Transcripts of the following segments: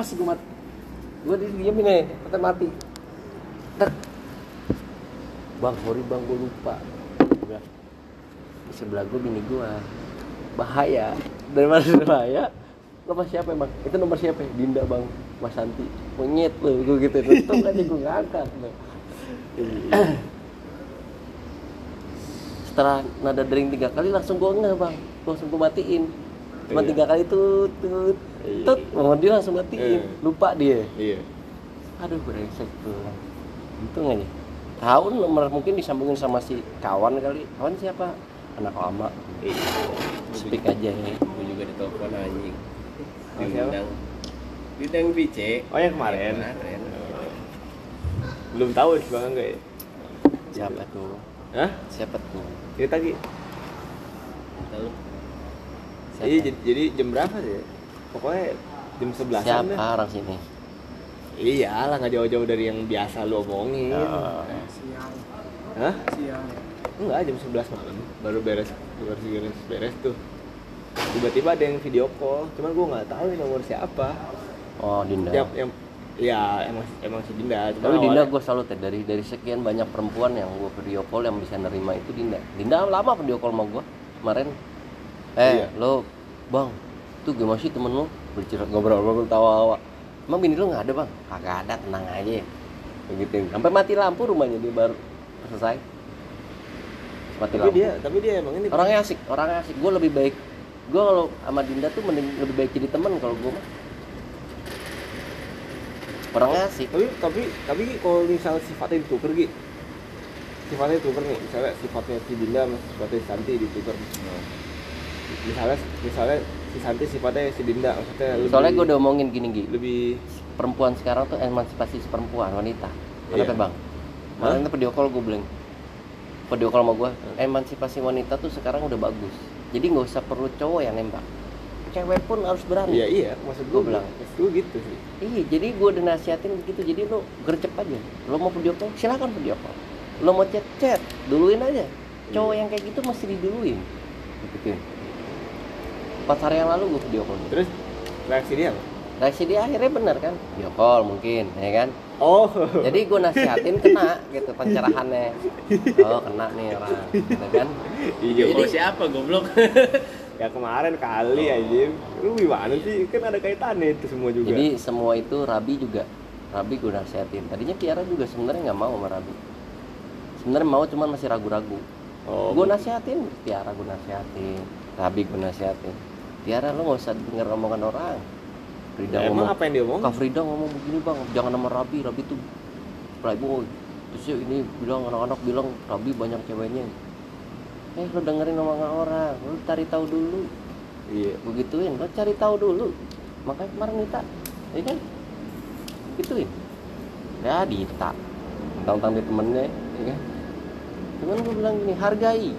pas gue mati gue di diemin nih kata mati. Tek. bang sorry bang gue lupa. Di sebelah gue bini gue bahaya. Dari mana bahaya? Nomor siapa emang itu nomor siapa? Ya? Dinda bang. Mas Santi. Monyet lo gue gitu. Untung aja gue nggak angkat lo setelah nada dering tiga kali langsung gue nggak bang. Langsung gue matiin. Cuma Iya. tiga kali tut tut. Iya. Tut mau dia langsung matiin. Iya. lupa dia. Iya. Aduh brengsek tuh. Untung aja. Tahu nomor mungkin disambungin sama si kawan kali. Kawan siapa? Anak lama. Iya. Speak aja. Ya gue juga ditelepon anjing. Oh, diundang. diundang VC oh yang kemarin. Kemarin. Belum tahu sih bang enggak ya. Siapa tuh? Hah? siapa tuh? Cerita Ki. Tahu. Iya, jadi, jadi jam berapa sih? Pokoknya jam 11 siapa orang sini Iya lah, nggak jauh-jauh dari yang biasa lu omongin. Oh. siang Hah? siang Enggak, jam 11 malam baru beres baru beres beres tuh. Tiba-tiba ada yang video call, cuman gua nggak tahu ini nomor siapa. oh Dinda Yang, yang ya emang emang si Dinda. Cuma tapi Dinda awalnya- gue salut ya dari dari sekian banyak perempuan yang gue video call yang bisa nerima itu Dinda Dinda lama video call sama gue kemarin eh Iya. lo bang tuh gimana sih temen lo bercerita ngobrol-ngobrol tawa-tawa. Emang bini lo nggak ada bang? Kagak ada tenang aja. Begitu. Sampai mati lampu rumahnya dia baru selesai. Mati tapi lampu. dia tapi dia emang ini orangnya asik orangnya asik. Gue lebih baik gue kalau sama Dinda tuh mending lebih baik jadi teman kalau gue mah. Orangnya asik. Tapi tapi tapi kalau misal sifatnya ditukar gitu sifatnya ditukar nih misalnya sifatnya si Dinda sama sifatnya si Santi ditukar misalnya misalnya si Santi sifatnya si Dinda maksudnya lebih, soalnya gue udah omongin gini Gi lebih perempuan sekarang tuh emansipasi perempuan wanita kenapa Iya. bang Kemarin tuh video call gue bilang video call sama gue emansipasi wanita tuh sekarang udah bagus jadi nggak usah perlu cowok yang nembak cewek pun harus berani iya iya maksud Gua gue bilang. gue gitu sih Iya, jadi gue udah nasihatin begitu. Jadi lo gercep aja. Lo mau video call, silakan video call. Lo mau chat, chat. Duluin aja. Cowok yang kayak gitu mesti diduluin. Gitu. Empat hari yang lalu gue video call. terus reaksi dia apa? Reaksi dia akhirnya bener kan? Video call mungkin, ya kan? oh Jadi gue nasihatin kena gitu pencerahannya. Oh kena nih orang, gitu kan? iya Kalau Jadi- siapa goblok ya kemarin kali aja lu gimana sih kan ada kaitannya itu semua juga Jadi semua itu Rabi juga Rabi gue nasihatin. Tadinya Tiara juga sebenarnya nggak mau sama Rabi. Sebenarnya mau cuman masih ragu-ragu. oh gue nasihatin Tiara gue nasihatin Rabi gue nasihatin Tiara lo nggak usah denger omongan orang. Frida Ya, emang ngomong apa yang dia omong Kak Frida ngomong begini bang. Jangan nama Rabi. Rabi tuh playboy. Terus ya ini bilang anak-anak bilang Rabi banyak ceweknya. Eh lo dengerin omongan orang. Lo cari tahu dulu. Iya. Gue gituin lo cari tahu dulu. Makanya kemarin Nita ya kan? Gituin ya Dita tentang dia temennya ya kan? Cuman gue bilang gini hargai.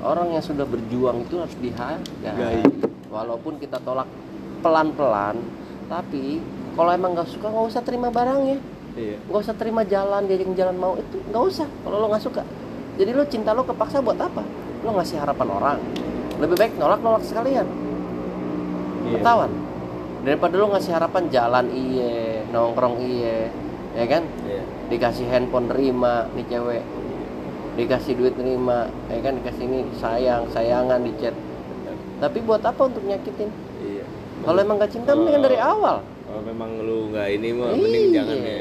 Orang yang sudah berjuang itu harus dihargai. Hargai. Walaupun kita tolak pelan-pelan tapi kalau emang nggak suka nggak usah terima barangnya. Iya. Nggak usah terima jalan diajak jalan mau itu nggak usah. Kalau lo nggak suka jadi lo cinta lo kepaksa buat apa? Lo ngasih harapan orang. Lebih baik nolak nolak sekalian. Iya. Ketahuan? Daripada lo ngasih harapan jalan iye nongkrong iye ya kan? Iya. Dikasih handphone terima nih cewek. Dikasih duit terima ya kan? Dikasih ini sayang sayangan di chat tapi buat apa untuk nyakitin iya kalau emang gak cinta mendingan dari awal kalau memang lu nggak ini mah mending Iya. jangan ya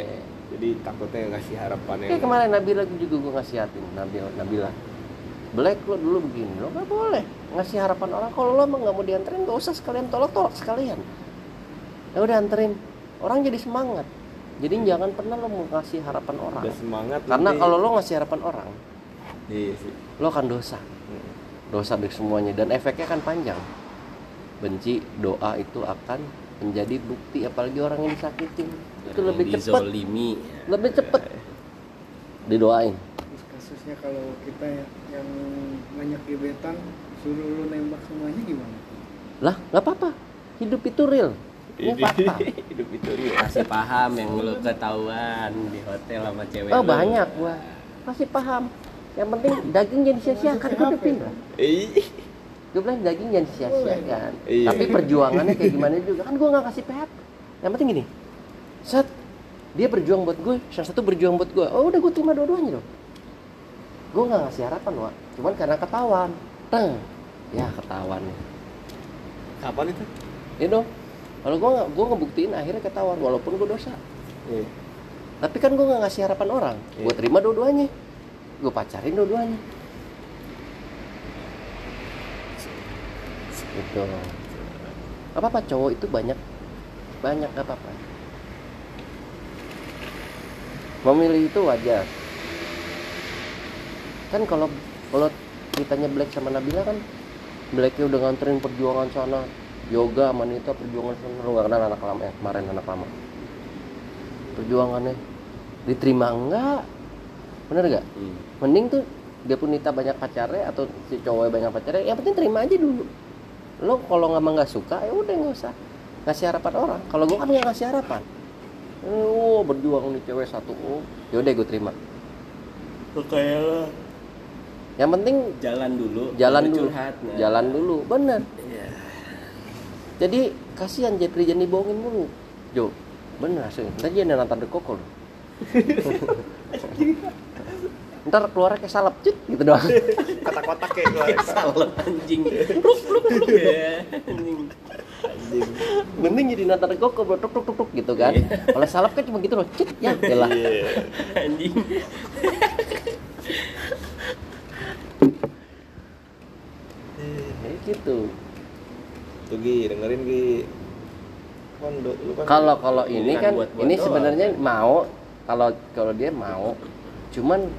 jadi takutnya ngasih harapan yang Kayak kemarin Nabila juga gue ngasih hati Nabila, Nabila. Black lo dulu begini, lo gak boleh ngasih harapan orang. Kalau lo emang gak mau dianterin, gak usah sekalian tolak tolak sekalian. Ya udah anterin, orang jadi semangat. Jadi jangan pernah lo mau ngasih harapan orang. udah semangat Karena kalau lo ngasih harapan orang, iya sih lo akan dosa, Hmm. Dosa dari semuanya dan efeknya kan panjang. Benci, doa itu akan menjadi bukti, apalagi orang yang disakitin itu lebih cepat, dizolimi lebih cepat didoain. terus kasusnya kalau kita yang, yang banyak gebetan suruh lu nembak semuanya gimana Lah, nggak apa-apa. Hidup itu real. Ini fakta. hidup itu iya kasih paham yang lu ketahuan di hotel sama cewek Oh, lu. banyak gua. Masih paham. Yang penting daging jangan disia-siakan gue udah. Ih, Gue bilang daging jangan disia-siakan. Iya. Tapi perjuangannya kayak gimana juga. Kan gua nggak kasih PHP. yang penting gini. Set. Dia berjuang buat gue yang satu berjuang buat gue oh udah gue terima dua-duanya dong. Gue nggak ngasih harapan wa cuman karena ketahuan. Teng. Ya ketahuan. Kapan itu? Ya dong. Kalau gue nggak gue ngebuktiin akhirnya ketahuan walaupun gue dosa. Iya. Tapi kan gue nggak ngasih harapan orang. Iya. gue terima dua-duanya gue pacarin dua-duanya. Gitu. Apa apa cowok itu banyak banyak apa apa memilih itu wajar. Kan kalau kalau ceritanya Black sama Nabila kan Blacknya udah nganterin perjuangan sana yoga manita perjuangan sana. Lu gak kenal anak lama ya kemarin anak lama. Perjuangannya diterima enggak? Bener gak? Hmm. Mending tuh dia pun Nita banyak pacarnya atau si cowoknya banyak pacarnya yang penting terima aja dulu. Lo kalau nggak nggak suka ya udah nggak usah ngasih harapan orang. Kalau gue kan nggak ngasih harapan. Oh berjuang nih cewek satu oh. Yaudah gue terima. Kayak lo. Yang penting jalan dulu jalan dulu curhat, nah. jalan dulu. Bener. Iya. jadi kasihan Jepri jangan dibohongin mulu. Jo bener asli ntar dia nonton The Coco loh ntar keluarnya kayak salep cut gitu doang. Kotak-kotak kayak gue salah anjing. Pluk pluk pluk ya anjing. Anjing. Mending jadi The Coco bro tuk tuk tuk tuk gitu kan. Kalau salep kan cuma gitu loh cut ya lah iya anjing. Kayak gitu. tuh Gi dengerin Gi. Kan kan kalau kalau ini kan buat-buat ini doang. sebenarnya mau kalau kalau dia mau. Cuman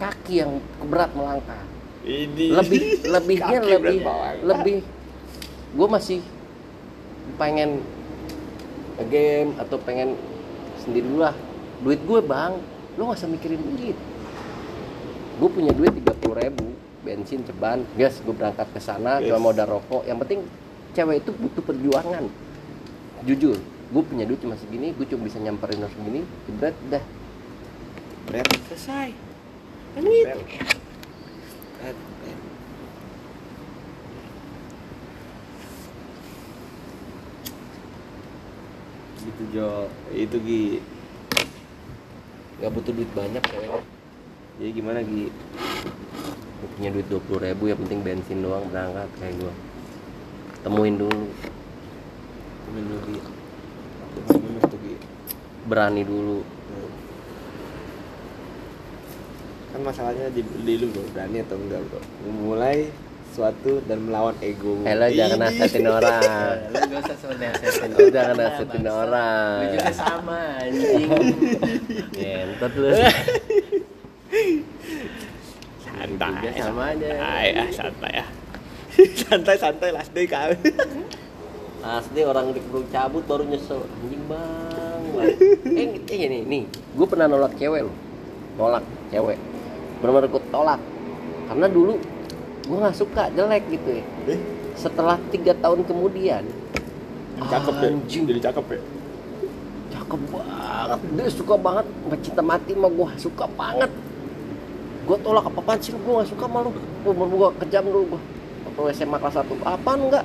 kaki yang berat melangkah. Ini. Lebih lebihnya Kaki lebih lebih gue masih pengen game atau pengen sendiri dulu lah. Duit gue bang. Lo gak usah mikirin duit. Gue punya duit tiga ribu bensin ceban. Gas gue berangkat ke sana Yes. cuma modal rokok. Yang penting cewek itu butuh perjuangan. Jujur gue punya duit cuma segini gue cuma bisa nyamperin lo segini. Jebret dah. Ber. selesai kan gitu gitu Jo. Itu Gi. Nggak butuh duit banyak ceweknya jadi gimana Gi? Gua punya duit dua puluh ribu yang penting bensin doang berangkat kayak gue temuin dulu. Temen lu Gi. Temen tuh Gi. Berani dulu kan masalahnya di, di lu bro. Berani atau enggak bro? Memulai suatu dan melawan ego. Eh lo jangan Ini. nasehatin orang. Lu gak usah soal nasehatin lo jangan nasehatin orang. Lu juga sama anjing. Ngentot lu. Santai. Juga sama aja. santai ah santai ah santai santai last day kali asli orang dikeburu cabut baru nyesel. Anjing bang. Eh, eh gini nih. Gue pernah nolak cewek lo nolak cewek benar-benar gue tolak. Karena dulu gue nggak suka jelek gitu ya. Eh? setelah tiga tahun kemudian cakep ya? anjing. Jadi cakep ya? Cakep banget. Dia suka banget cinta mati mah gue suka banget. Gue tolak apa apaan sih? Gue gak suka malu gue gue kejam dulu gue waktu SMA kelas 1 apaan enggak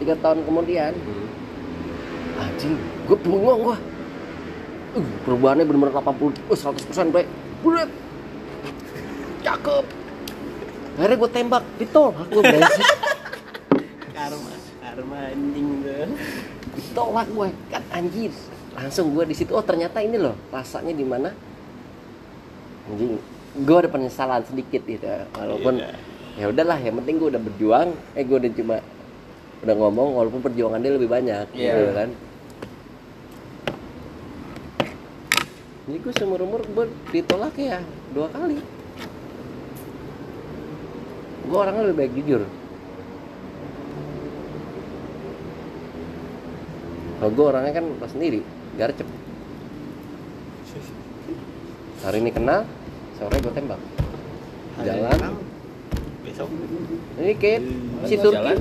tiga tahun kemudian. Anjing gue bengong gue uh, perubahannya bener-bener 80 oh, 100% baik bulat cakep. Akhirnya gue tembak ditolak gue brengsek karma karma anjing tuh ditolak gue kan anjir langsung gue di situ. Oh ternyata ini loh rasanya di mana? Anjing gue ada penyesalan sedikit gitu. Walaupun Iya. ya udahlah yang penting gue udah berjuang. Eh gue udah cuma udah ngomong walaupun perjuangan dia lebih banyak Iya. gitu kan. Jadi gue seumur umur gue ditolak ya dua kali gue orangnya lebih baik jujur. Kalau gue orangnya kan pas sendiri garcep hari ini kenal sore gue tembak. Jalan. besok. Ini kayak si Turki.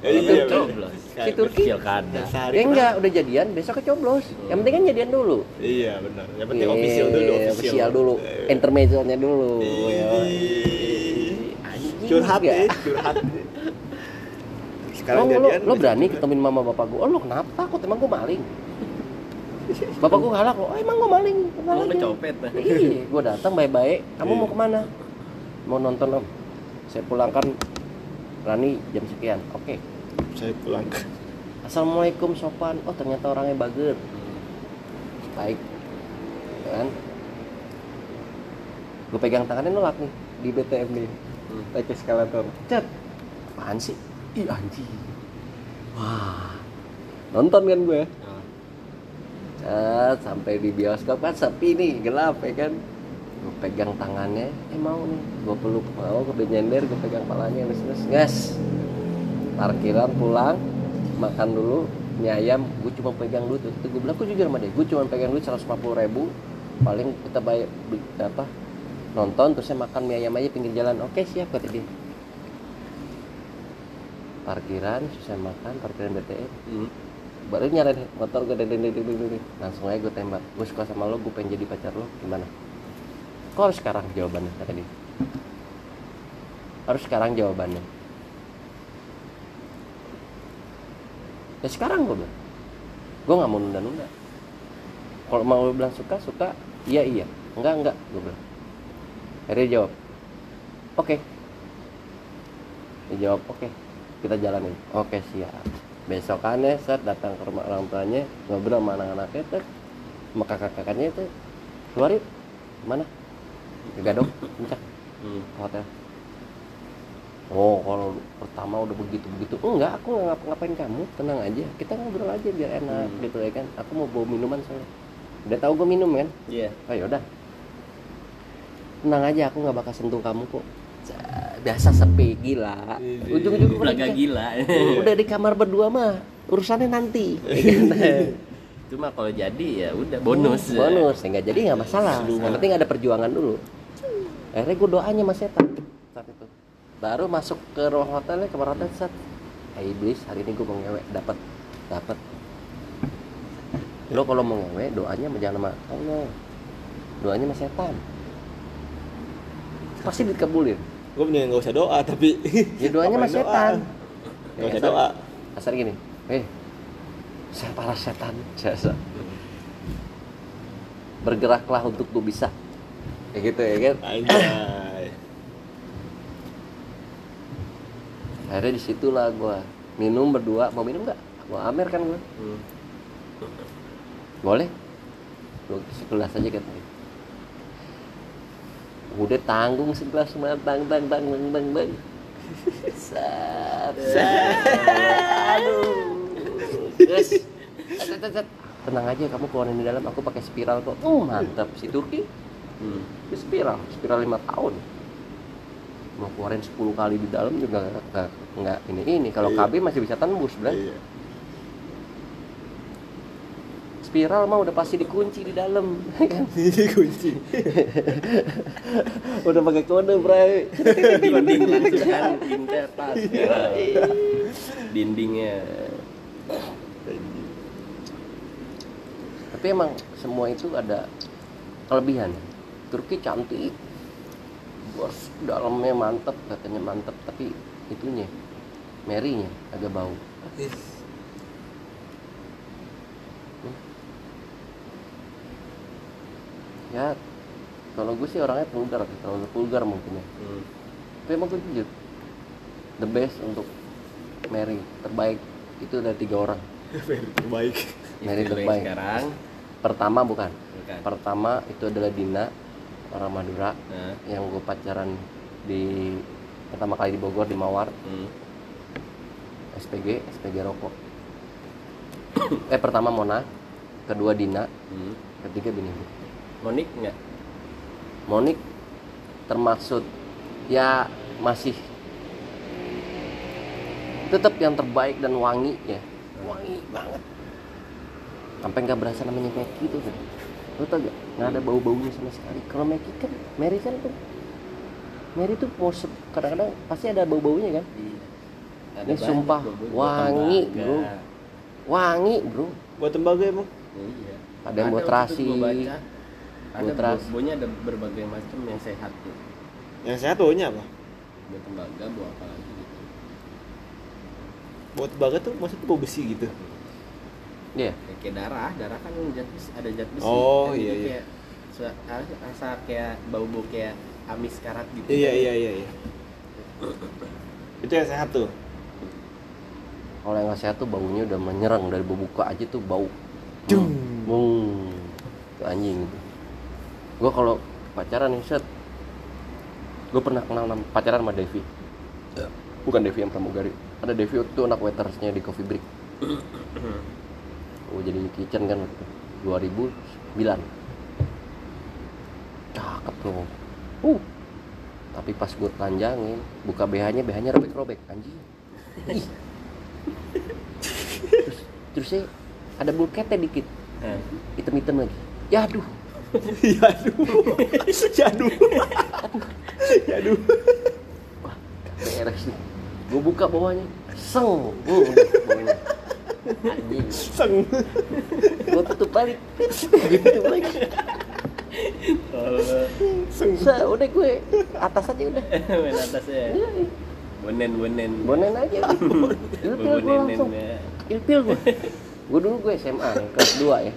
Eh, Si iya, Turki iya. si Turki. pilkada ya enggak udah jadian besok coblos yang penting kan jadian dulu. Iya benar. Yang penting Iya, official dulu official dulu. Intermezzonya dulu. Ih. Ya. Curhat nih curhat sekarang lo, lo, jadian lo besok berani ketemuin mama bapak gue oh lo kenapa? Kok emang gue maling? Bapakku galak loh oh, emang gua maling. Lu aja." kecopet iya gua datang baik-baik. Kamu mau ke mana? Mau nonton om saya pulangkan Rani jam sekian. Oke. Saya pulang. Assalamualaikum sopan. Oh ternyata orangnya bager baik. Ya kan? Gue pegang tangannya nolak nih di BTM nih Hmm. naik eskalator cet. Apaan sih? Ih anjing. Wah. Nonton kan gue? Oh. Cet, sampai di bioskop kan sepi nih gelap ya kan? Gue pegang tangannya eh mau nih. Gue peluk mau gue nyender gue pegang palanya nes nes gas parkiran pulang makan dulu mie ayam gue cuma pegang duit. Itu gue bilang gue jujur sama dia? Gue cuma pegang duit 150 ribu. Paling kita bayar apa nonton terus saya makan mie ayam aja pinggir jalan. Oke siap kata dia. Parkiran susah makan parkiran BTN. Hmm. baru nyari motor gue deng deng deng deng deng, deng. langsung aja gue tembak. Gue suka sama lo gue pengen jadi pacar lo. Gimana? Kok harus sekarang? Jawabannya kata dia. Harus sekarang jawabannya. Ya sekarang gue bilang. Gue nggak mau nunda-nunda. Kalau mau bilang suka suka. Iya iya. Enggak enggak gue bilang akhirnya dia jawab oke. Dia jawab oke kita jalanin. Oke siap. Besokannya set datang ke rumah orang tuanya ngobrol sama anak-anaknya tuh sama kakak-kakaknya itu keluar yuk. Mana? Ke gadok puncak Hmm. hotel. Oh kalau pertama udah begitu begitu enggak aku nggak ngapa-ngapain kamu tenang aja. Kita ngobrol aja biar enak Hmm. gitu ya kan. Aku mau bawa minuman soalnya. Udah tahu gue minum kan? Iya. oh yaudah tenang aja aku nggak bakal sentuh kamu kok. Biasa sepi gila. Ujung-ujung udah, Belaga di- gila. udah di kamar berdua mah urusannya nanti. Cuma kalau jadi ya udah bonus. bonus ya nggak jadi nggak masalah. Yang penting ada perjuangan dulu. Akhirnya gue doanya sama setan. Saat itu. Baru masuk ke ruang hotelnya kamar hotel set. Hey, iblis hari ini gue mau ngewe. Dapat dapat lo kalau mau ngewe doanya jangan sama Allah. Doanya sama setan pasti dikabulin. Gue mendingan nggak usah doa tapi. ya doanya doa? setan. Nggak usah asal- doa. asal gini. Eh saya para setan. Jasa bergeraklah untuk gue bisa. Kayak gitu ya kan? Anjay. akhirnya di situlah gue minum berdua. Mau minum nggak? Mau amer kan gue Hmm. boleh. Gue segelas aja kan udah tanggung segelas semua tang tang tang tang Sat, sat. aduh Yes. Tenang aja kamu keluarin di dalam aku pakai spiral kok uh mantap si Turki Hmm. Spiral spiral lima tahun mau keluarin 10 kali di dalam juga nggak ini ini kalau Iya. KB masih bisa tembus bener Iya. Spiral mah udah pasti dikunci di dalam kan Ini kunci. udah pakai kode bray Dinding kan pinter pas. Dindingnya. tapi emang semua itu ada kelebihan Turki cantik bos dalamnya mantep katanya mantep tapi itunya Mary-nya agak bau ya kalau gue sih orangnya vulgar terlalu vulgar mungkin ya Hmm. tapi emang gue jujur the best untuk Mary terbaik itu ada tiga orang. Mary lo yang terbaik sekarang. pertama bukan Bukan. pertama itu adalah Dina orang Madura Nah. yang gue pacaran di pertama kali di Bogor di Mawar Hmm. SPG SPG rokok eh pertama Mona kedua Dina Hmm. ketiga bini gue Monik enggak? Monik termaksud ya masih tetap yang terbaik dan wangi ya wangi banget sampai nggak berasa namanya Meki tuh kan lo tau gak nggak ada bau baunya sama sekali kalau Meki kan Mary kan tuh Mary tuh mau se- kadang-kadang pasti ada bau baunya kan Iya. Ini sumpah, wangi, Tembaga. bro. wangi bro Buat tembaga emang. Iya. Ada yang buat itu terasi. Ada baunya ada berbagai macam yang sehat tuh. Yang sehat baunya apa? Buat tembaga, buat apa lagi gitu. Buat tembaga tuh maksudnya bau besi gitu. Iya. Kayak, kayak darah darah kan zat besi ada zat besi Oh, Kan iya, iya. kayak rasa- kayak bau bau kayak amis karat gitu Iya iya iya iya. Itu yang sehat tuh. Kalau yang nggak sehat tuh baunya udah menyerang dari bau buka aja tuh bau. Cung. Hmm. Tuh anjing gitu. Gua kalau pacaran nih set. Gue pernah kenal nama pacaran sama Devi. Bukan Devi yang pramugari. Ada Devi waktu itu anak waitersnya di Coffee Break. Gue jadi kitchen kan waktu itu. 2009. Cakep tuh. Uh. Tapi pas gue telanjangin, buka BH-nya, BH-nya robek-robek, anjing. Ih. terus terusnya ada bulketnya dikit Nah, hitam-hitam lagi ya aduh Ya aduh. Ya aduh. Ya aduh. wah beres nih gue buka bawahnya seng udah bawahnya anjing Seng. gue tutup balik gue tutup lagi Seng. Sa, udah gue atas aja udah main atasnya Iya, iya. bonen bonen bonen aja ilpil gue langsung ya. ilpil gue gue dulu gue SMA kelas 2 ya.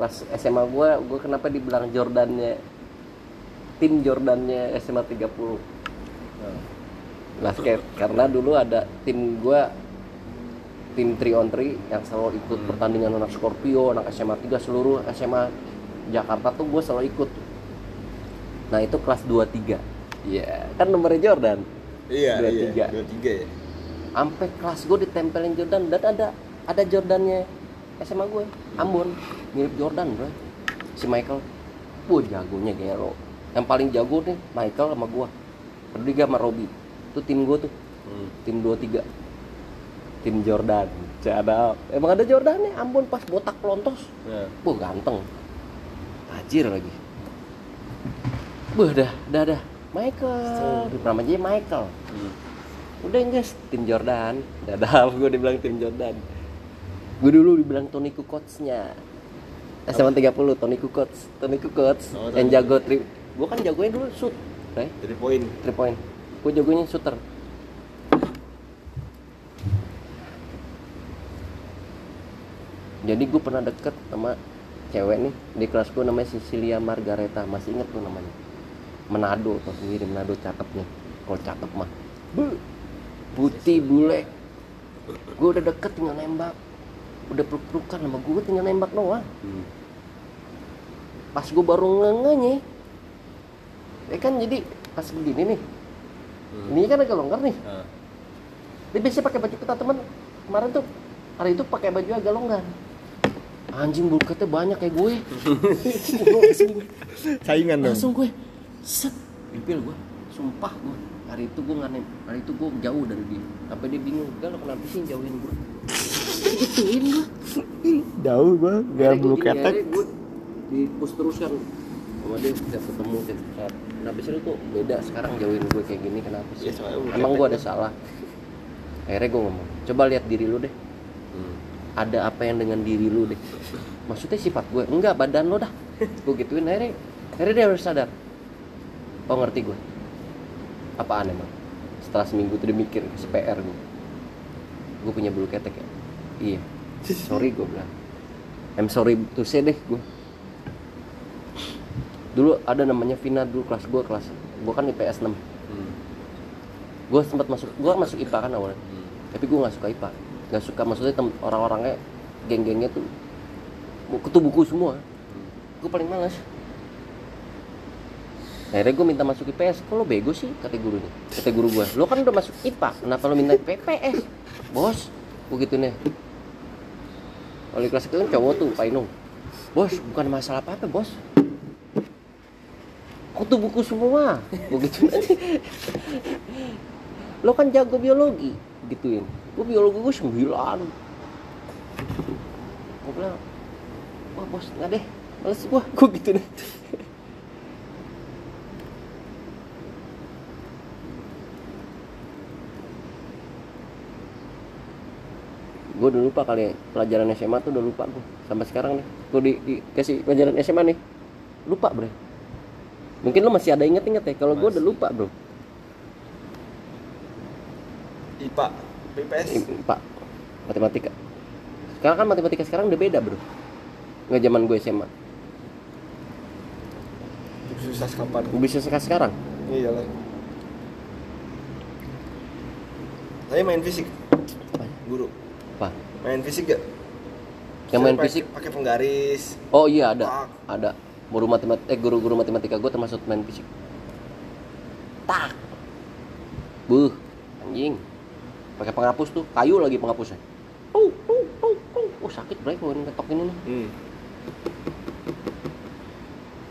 Kelas SMA gue gue kenapa dibilang Jordannya tim Jordannya SMA 30 basket karena dulu ada tim gue tim 3 on 3 yang selalu ikut Hmm. pertandingan anak Scorpio anak SMA 3 seluruh SMA Jakarta tuh gue selalu ikut nah itu kelas 23 Iya kan nomornya Jordan Iya Dua iya. tiga. Dua tiga ya. sampai kelas gue ditempelin Jordan dan ada ada Jordannya SMA gue Ambon. Mirip Jordan bro. Si Michael. Wah jagonya gelo yang paling jago nih Michael sama gue berdua sama Robby itu tim gue tuh. Hmm. tim 23 tim Jordan. Cadap emang ada Jordannya Ambon pas botak pelontos. Nah, Wah ganteng. Tajir lagi. Wah dah, dah, dah. Michael. Nama aja Michael. Hmm. Udah guys, tim Jordan. Dadah, gue dibilang tim Jordan Gue dulu dibilang Tony Kukoc-nya SMA 30, Tony Kukoc Tony Kukoc Oh, Yang jago tri Gue kan jagonya dulu shoot right? Dari poin. 3 point. Gue jagonya shooter. Jadi gue pernah deket sama cewek nih Di kelas gue namanya Cecilia Margareta. Masih inget tuh namanya. Manado tuh sendiri Manado cakepnya. Kalau cakep mah Putih bule. Gue udah deket tinggal nembak Udah peluk-pelukan sama gue tinggal nembak doang Hmm. Pas gue baru ngengenya Ya kan jadi pas begini nih Hmm. Ini kan agak longgar nih Ah. Dia biasanya pakai baju kita teman kemarin tuh hari itu pakai baju agak longgar. Anjing bulketnya banyak kayak gue. Saingan dong. langsung gue set pipil gue. Sumpah gue. Hari itu gue nggak hari itu gue jauh dari dia. Sampai dia bingung, "Gal, kenapa sih jauhin gue?" Gituin gue. Jauh gua, gini, akhirnya gue di push terus kan sama dia setiap ketemu saat kenapa sih lu kok beda. Sekarang jauhin gue kayak gini kenapa sih? Ya, emang gue ketek. ada salah. Akhirnya gue ngomong coba lihat diri lu deh. Hmm. ada apa yang dengan diri lu deh? Maksudnya sifat gue enggak badan lo dah. Gue gituin akhirnya akhirnya dia harus sadar. Oh ngerti gue apaan emang? Setelah seminggu tuh dia mikir PR gue gue punya bulu ketek ya iya. Sorry gue bilang. I'm sorry to say deh gue dulu ada namanya Vina dulu kelas gue kelas gue kan IPS 6 Hmm. gue sempat masuk gue masuk IPA kan awalnya. Hmm. tapi gue nggak suka IPA nggak suka maksudnya orang-orangnya geng-gengnya tuh mau kutu buku semua. Gue paling malas akhirnya gue minta masuk IPS kok lo bego sih? Kata gurunya kata guru gue lo kan udah masuk IPA kenapa lo minta PPS bos gue gitu nih wali kelas itu kan cowok tuh Pak Inung. Bos bukan masalah apa-apa bos. Kutu buku semua. Begitu. Lo kan jago biologi gituin. Gue biologi gue sembilan. Gue bilang wah bos nggak deh males gue gue gitu deh gue udah lupa kali ya, pelajaran SMA tuh udah lupa gue sampai sekarang nih. Gue di, dikasih pelajaran SMA nih. Lupa bro. Mungkin lo masih ada inget-inget ya kalau gue udah lupa bro. IPA, PPS. Pak matematika. Sekarang kan matematika sekarang udah beda bro nggak zaman gue SMA susah kapan? Bisa sekarang. Iya lah. Saya main fisik guru. apa main fisik gak? Yang main fisik? pakai penggaris. Oh iya ada. Tak. ada. Guru matematika eh guru-guru matematika gue termasuk main fisik. Tak. Buh anjing. Pakai penghapus tuh. Kayu lagi penghapusnya. Tuh tuh tuh tuh. Oh sakit bray kalau ngetok ini nih. Hmm.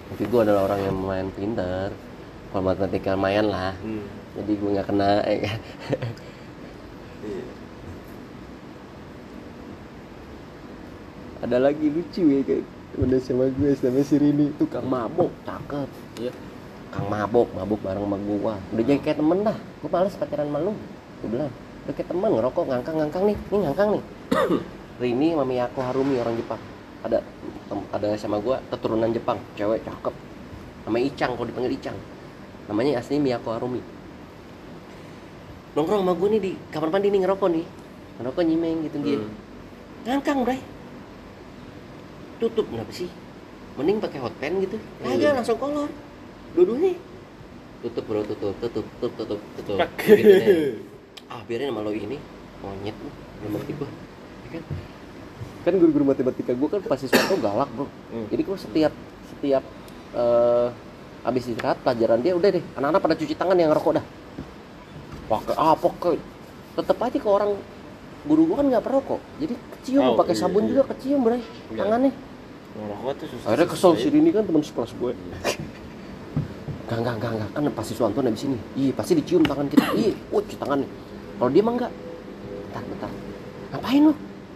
tapi gue adalah orang yang main pinter. Kalau matematika lumayan lah. Hmm. jadi gue nggak kena ya kan Iya. Ada lagi lucu ya kan temen sama gue sama si Rini. Tuh kang mabok cakep. Iya. kang mabok mabok bareng sama gua. Udah jadi kayak temen dah. Gua males pacaran sama lu. Gue bilang udah kayak temen ngerokok ngangkang ngangkang nih. Nih ngangkang nih. Rini sama Miyako Harumi orang Jepang. Ada ada sama gua keturunan Jepang. Cewek cakep. Namanya Icang kalau dipanggil Icang namanya asli Miyako Harumi. Nongkrong sama gua nih di kamar mandi nih ngerokok nih. Ngerokok nyimeng gitu gitu Hmm. ngangkang bray tutup. Kenapa sih? Mending pakai hot pen gitu. Kagak langsung kolor. Dua-duanya. Tutup bro tutup tutup tutup tutup tutup. Gitu ah biarin sama lo ini. Monyet lu belum ngerti gua. Ya kan? Kan guru-guru matematika gua kan pasti suatu galak bro. Hmm. jadi gua setiap setiap eh habis istirahat pelajaran dia udah deh. Anak-anak pada cuci tangan yang ngerokok dah. Pakai apa ke tetep aja ke orang guru gua kan nggak perokok. Jadi kecium Oh, pakai iya, sabun iya. juga kecium bray. Iya. tangannya ngerokok tuh susah akhirnya kesel si Rini kan teman sekelas gue Enggak, enggak, enggak, enggak. Kan pasti Suwanto di sini. Iya, pasti dicium tangan kita. Iya, uh, cuci tangannya. Kalau dia mah enggak. Bentar, bentar. Ngapain lu?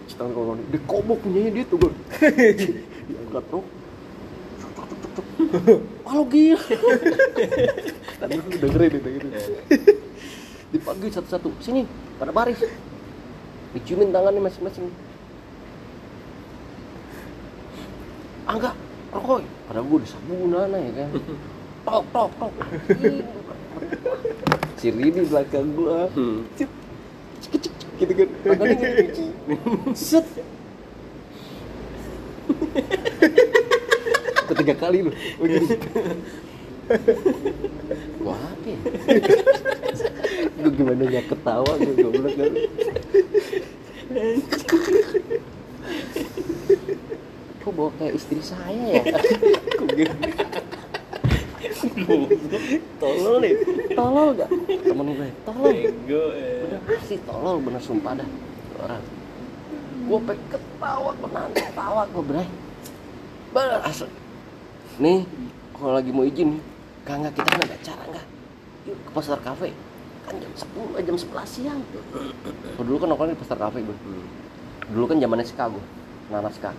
Cuci tangan kalau dia kobok punyanya dia tuh, gue. Diangkat. Ah, lu gila. Tadi lu dengerin, dengerin. Dipanggil satu-satu. Sini, pada baris. Diciumin tangannya masing-masing. Enggak. Rokok. Padahal gue udah sabunan ya kan. Tok, tok, tok. Ih, si Rini belakang gua Hmm. cip cik cik cik, gitu kan tangannya gini set ketiga kali lu begini gua apa ya gua gimana nggak ketawa gua goblok kan kok bawa kayak istri saya ya? Tolol nih. Tolol gak temen gue. Tolol. Bego ya. udah pasti tolol bener sumpah dah. Orang. Gue pengen ketawa gue nanti ketawa gue berai bener. Asli nih kalau lagi mau izin nih gak nggak kita kan ada acara nggak yuk ke pasar kafe kan jam 10 eh, jam 11 siang. Dulu kan nongkrong di pasar kafe gue Hmm. dulu kan zamannya ska gue nana ska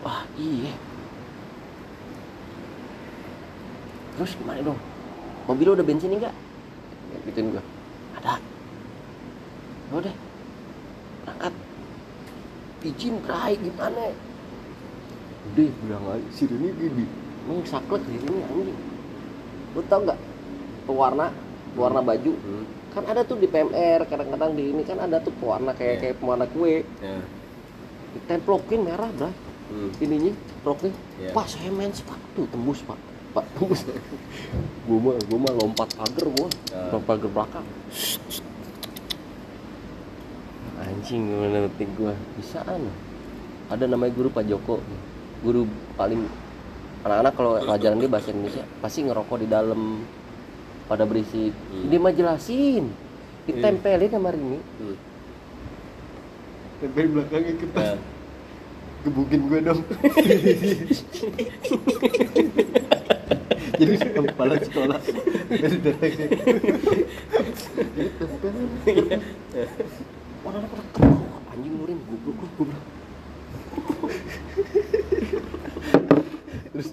wah iya. Terus gimana dong? Mobil lo udah bensin enggak ya, gituin gue ada. Ya udah. Berangkat. Izin berai gimana? Udah bilang aja si Rini gini emang saklek si Rini anjing. Lu tau nggak? Pewarna pewarna baju. Hmm. kan ada tuh di PMR kadang-kadang di ini kan ada tuh pewarna kayak Iya. kayak pewarna kue. Ya. ditemplokin merah bro Hmm. ininya roknya. Iya. pak saya main sepatu tembus pak. Pak tembus. Gua mah gua mah lompat pagar gua. Ah. lompat pagar belakang. Anjing gimana ngetik gua? Bisaan. Ada namanya guru Pak Joko. Guru paling anak-anak kalau pelajaran dia bahasa Indonesia pasti ngerokok di dalam pada berisik. Hmm. dia mah jelasin. Ditempelin sama Rini. Hmm. tempel belakangnya kita Ya. Gebukin gue dong. Jadi kepala sekolah. Dari datangnya jadi tempel orang pada ketawa anjing murin goblok lu goblok. Terus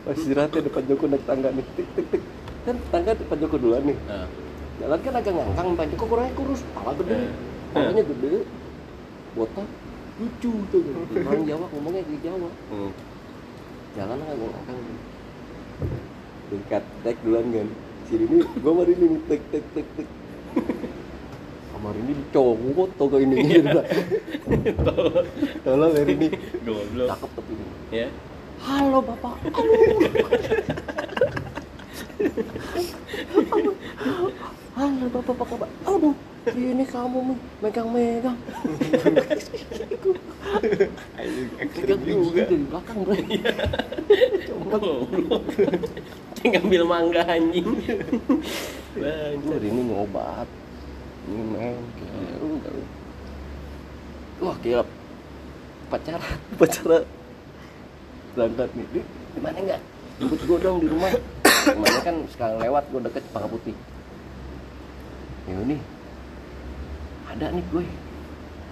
pas istirahatnya depan Joko naik tangga nih. Tik tik tik. Kan tangga depan Joko duluan nih. Nah. jalan kan agak ngangkang Pak Joko kurangnya kurus kepala gede Eh. kepalanya gede botak lucu tuh orang Jawa ngomongnya kayak Jawa. Hmm. jalan agak ngangkang tingkat tek duluan kan si ini gua mari ini tek tek tek tek kamar ini dicongkot tau gak ini tolong dari ini goblok. Cakep tapi ini. Ya halo bapak. Halo. Halo bapak apa kabar aduh ini kamu nih megang-megang. Megang juga. dari belakang bro goblok Kayak ngambil mangga anjing. Bang, hari ini ngobat ini main. Wah gila. Pacaran. Pacaran. Berangkat nih. Mana enggak? Jemput gue dong di rumah. Mana kan sekarang lewat gue deket Cempaka Putih. Ya nih ada nih gue.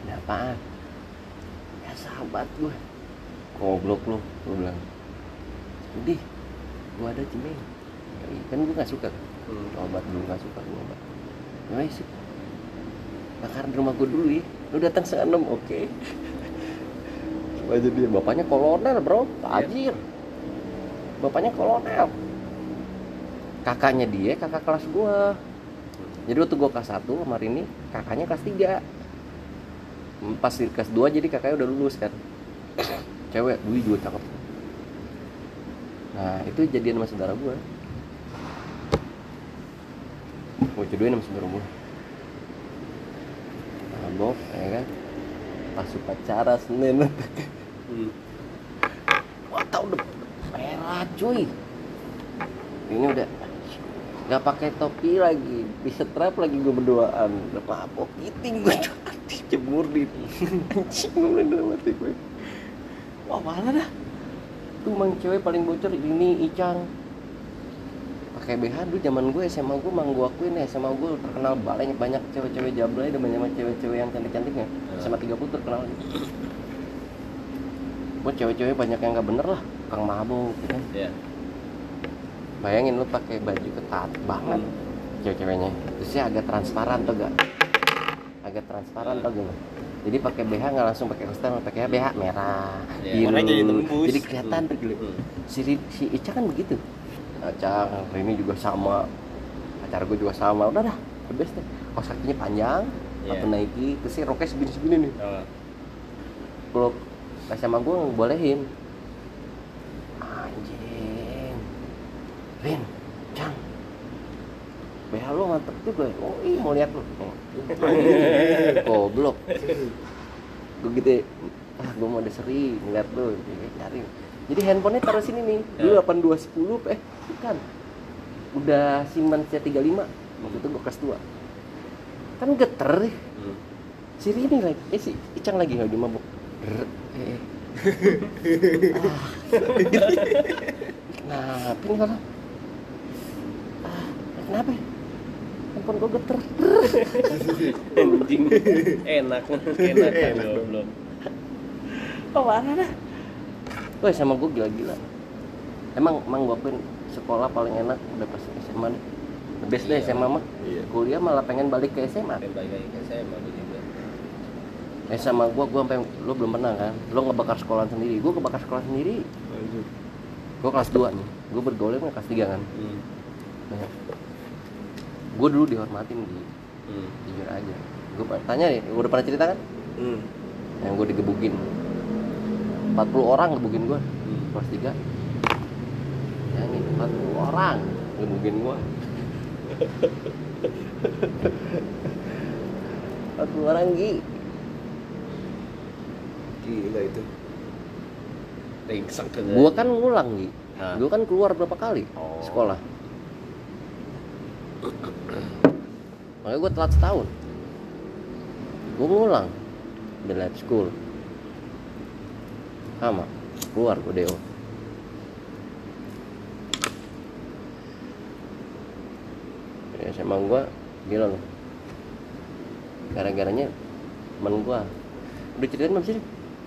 Ada apaan? Ya sahabat gue. Goblok lu gue bilang. Udah gue ada cimeng kan gue nggak suka. Hmm. obat dulu nggak suka gue obat. Ya wes bakar di rumah gue dulu ya lu datang setengah enam oke aja dia bapaknya kolonel bro. Tajir. Bapaknya kolonel. Kakaknya dia kakak kelas gua. Jadi waktu gua kelas 1 sama ini kakaknya kelas 3 pas di kelas 2 jadi kakaknya udah lulus kan. Cewek gue juga cakep. Nah itu jadian sama saudara gua. Gue jodohin sama saudara gua. Mabok ya kan? Pas upacara Senin. Hmm. Wah, tau udah merah cuy. Ini udah nggak pakai topi lagi, di strap lagi gue berduaan. Udah mabok giting gue dijemur di anjing gue mulai dalam hati gue. Wah mana dah? Tuh mang cewek paling bocor ini Icang. Pakai BH dulu zaman gue SMA gue mang gue akuin ya SMA gue terkenal banyak banyak cewek-cewek jablay dan banyak cewek-cewek yang cantik-cantiknya. SMA 30 terkenal buat cewek-cewek banyak yang nggak bener lah kang mabuk gitu kan ya bayangin lu pakai baju ketat banget cewek-ceweknya. Terusnya agak transparan tuh gak? Agak transparan tuh gak jadi pakai BH nggak langsung pakai kostum pakai BH merah Iya. biru. jadi jadi kelihatan tuh gila Hmm. si, si Ica kan begitu. Acang ini juga sama. Pacar gue juga sama. Udah dah the best deh. Kaos kakinya panjang Iya. atau Nike terus si roknya segini segini nih. Oh. kalau sama gue ngebolehin anjing Rin Cang. BH lu mantep juga ya? Oh iya mau lihat lu. Oh. goblok. Gue gitu ya, ah gue mau deseri ngeliat lu. Cari jadi handphonenya taruh sini nih. Dulu Ya. 8210 eh bukan. Udah Siemens C35 waktu itu gue kelas 2 kan geter nih Hmm. si Rini lagi. Eh si Icang lagi. Lagi mabuk. Eh. ah. kenapa ini ah, kenapa ya? handphone gue geter. Anjing. Enak enak kan goblok. oh mana dah? Wah sama gue gila-gila. Emang, emang gue akuin sekolah paling enak udah pas SMA deh. The best deh Iya. SMA mah. Iya. Kuliah malah pengen balik ke SMA Pengen balik lagi ke SMA gue juga. Eh sama gue, gue sampai lo belum pernah kan? Lo ngebakar sekolah sendiri, gue kebakar sekolah sendiri. Gue kelas 2 nih, gue bergaulnya kan kelas 3 kan? Hmm. nah, Gue dulu dihormatin di Hmm. jujur aja Gue tanya nih, gue udah pernah cerita kan? Hmm. Yang gue digebukin 40 orang gebukin gue Hmm. kelas 3 Ya nih, 40 orang gebukin gue 40 orang Gi Gila itu. Gue kan ngulang Gi. Gue kan keluar berapa kali Oh. sekolah Makanya gue telat setahun. Gue ngulang di lab school. Sama Keluar gue DO Ya SMA gue Gila loh. Gara-garanya Temen gue Udah ceritain belum sih?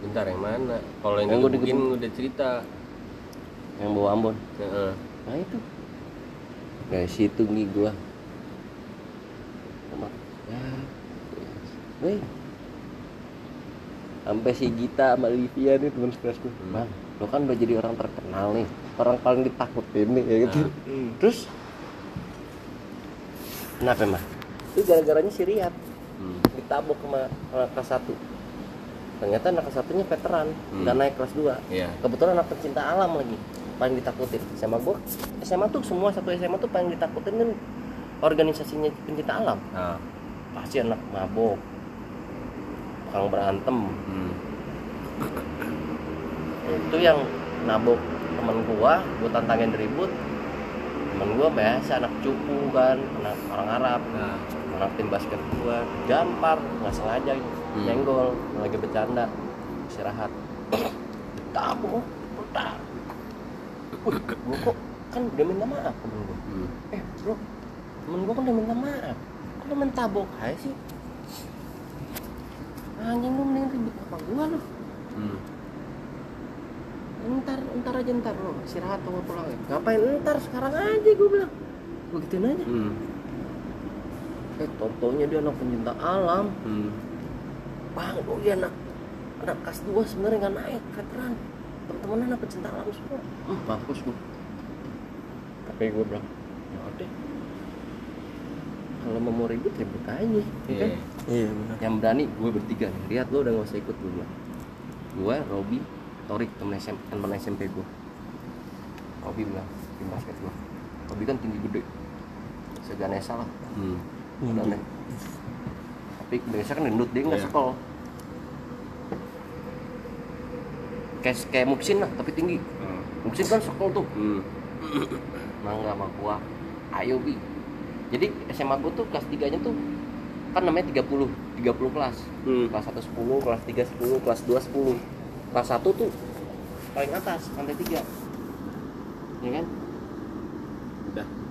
bentar yang mana? Kalau yang Yang digebukin digebuk. udah cerita. Yang bawa Ambon. Heeh. Nah itu. Dari situ nih gua Sama Ya Weh Sampai si Gita sama Livia nih teman sekelas gua Hmm. Bang Lo kan udah jadi orang terkenal nih Orang paling ditakutin nih ya gitu Nah. Hmm. Terus Kenapa emang? Itu gara-garanya si Riyad Hmm. ditabok sama anak kelas satu ternyata anak kelas satunya veteran Hmm. nggak naik kelas 2 Iya. kebetulan anak pecinta alam lagi paling ditakutin SMA gua SMA tuh semua satu SMA tuh paling ditakutin kan organisasinya pencinta alam Ah. pasti anak mabok tukang berantem. Hmm. itu yang nabok temen gua gua tantangin ribut. Temen gua biasa anak cupu kan anak orang Arab. Nah. anak tim basket gua. Gampar nggak sengaja Hmm. nyenggol lagi bercanda istirahat. Tabok tak gua kok kan udah minta maaf temen gua. Hmm. eh bro temen gua kan udah minta maaf. Kok lu main tabok aja sih anjing lu mending ribut apa gua lu. Hmm. ntar ntar aja ntar lo istirahat atau pulang ya. Ngapain ntar? Sekarang aja gue bilang. Gue gituin aja. Hmm. eh tontonnya dia anak pencinta alam. Hmm. bang oh dia anak anak kelas 2 sebenarnya nggak naik veteran teman-teman anak pencinta alam semua. Hmm, bagus gue tapi gue bilang ya udah kalau mau ribut ribut aja ya kan? Iya. iya benar. Yang berani gue bertiga nih. Lihat lo udah gak usah ikut gue bilang gue Robi Torik temen SMP temen SMP gue Robi bilang tim basket gue Robi kan tinggi gede. Seganesa lah. Hmm. udah tapi biasa kan gendut dia nggak Iya. sekol kayak kayak Muksin lah tapi tinggi. Hmm. Muksin kan sekol tuh. Hmm. mangga sama gua. Ayo bi jadi SMA gua tuh kelas 3 nya tuh kan namanya 30 30 kelas. Hmm. kelas 1 10 kelas 3 10 kelas 2 10 kelas 1 tuh paling atas lantai 3 ya kan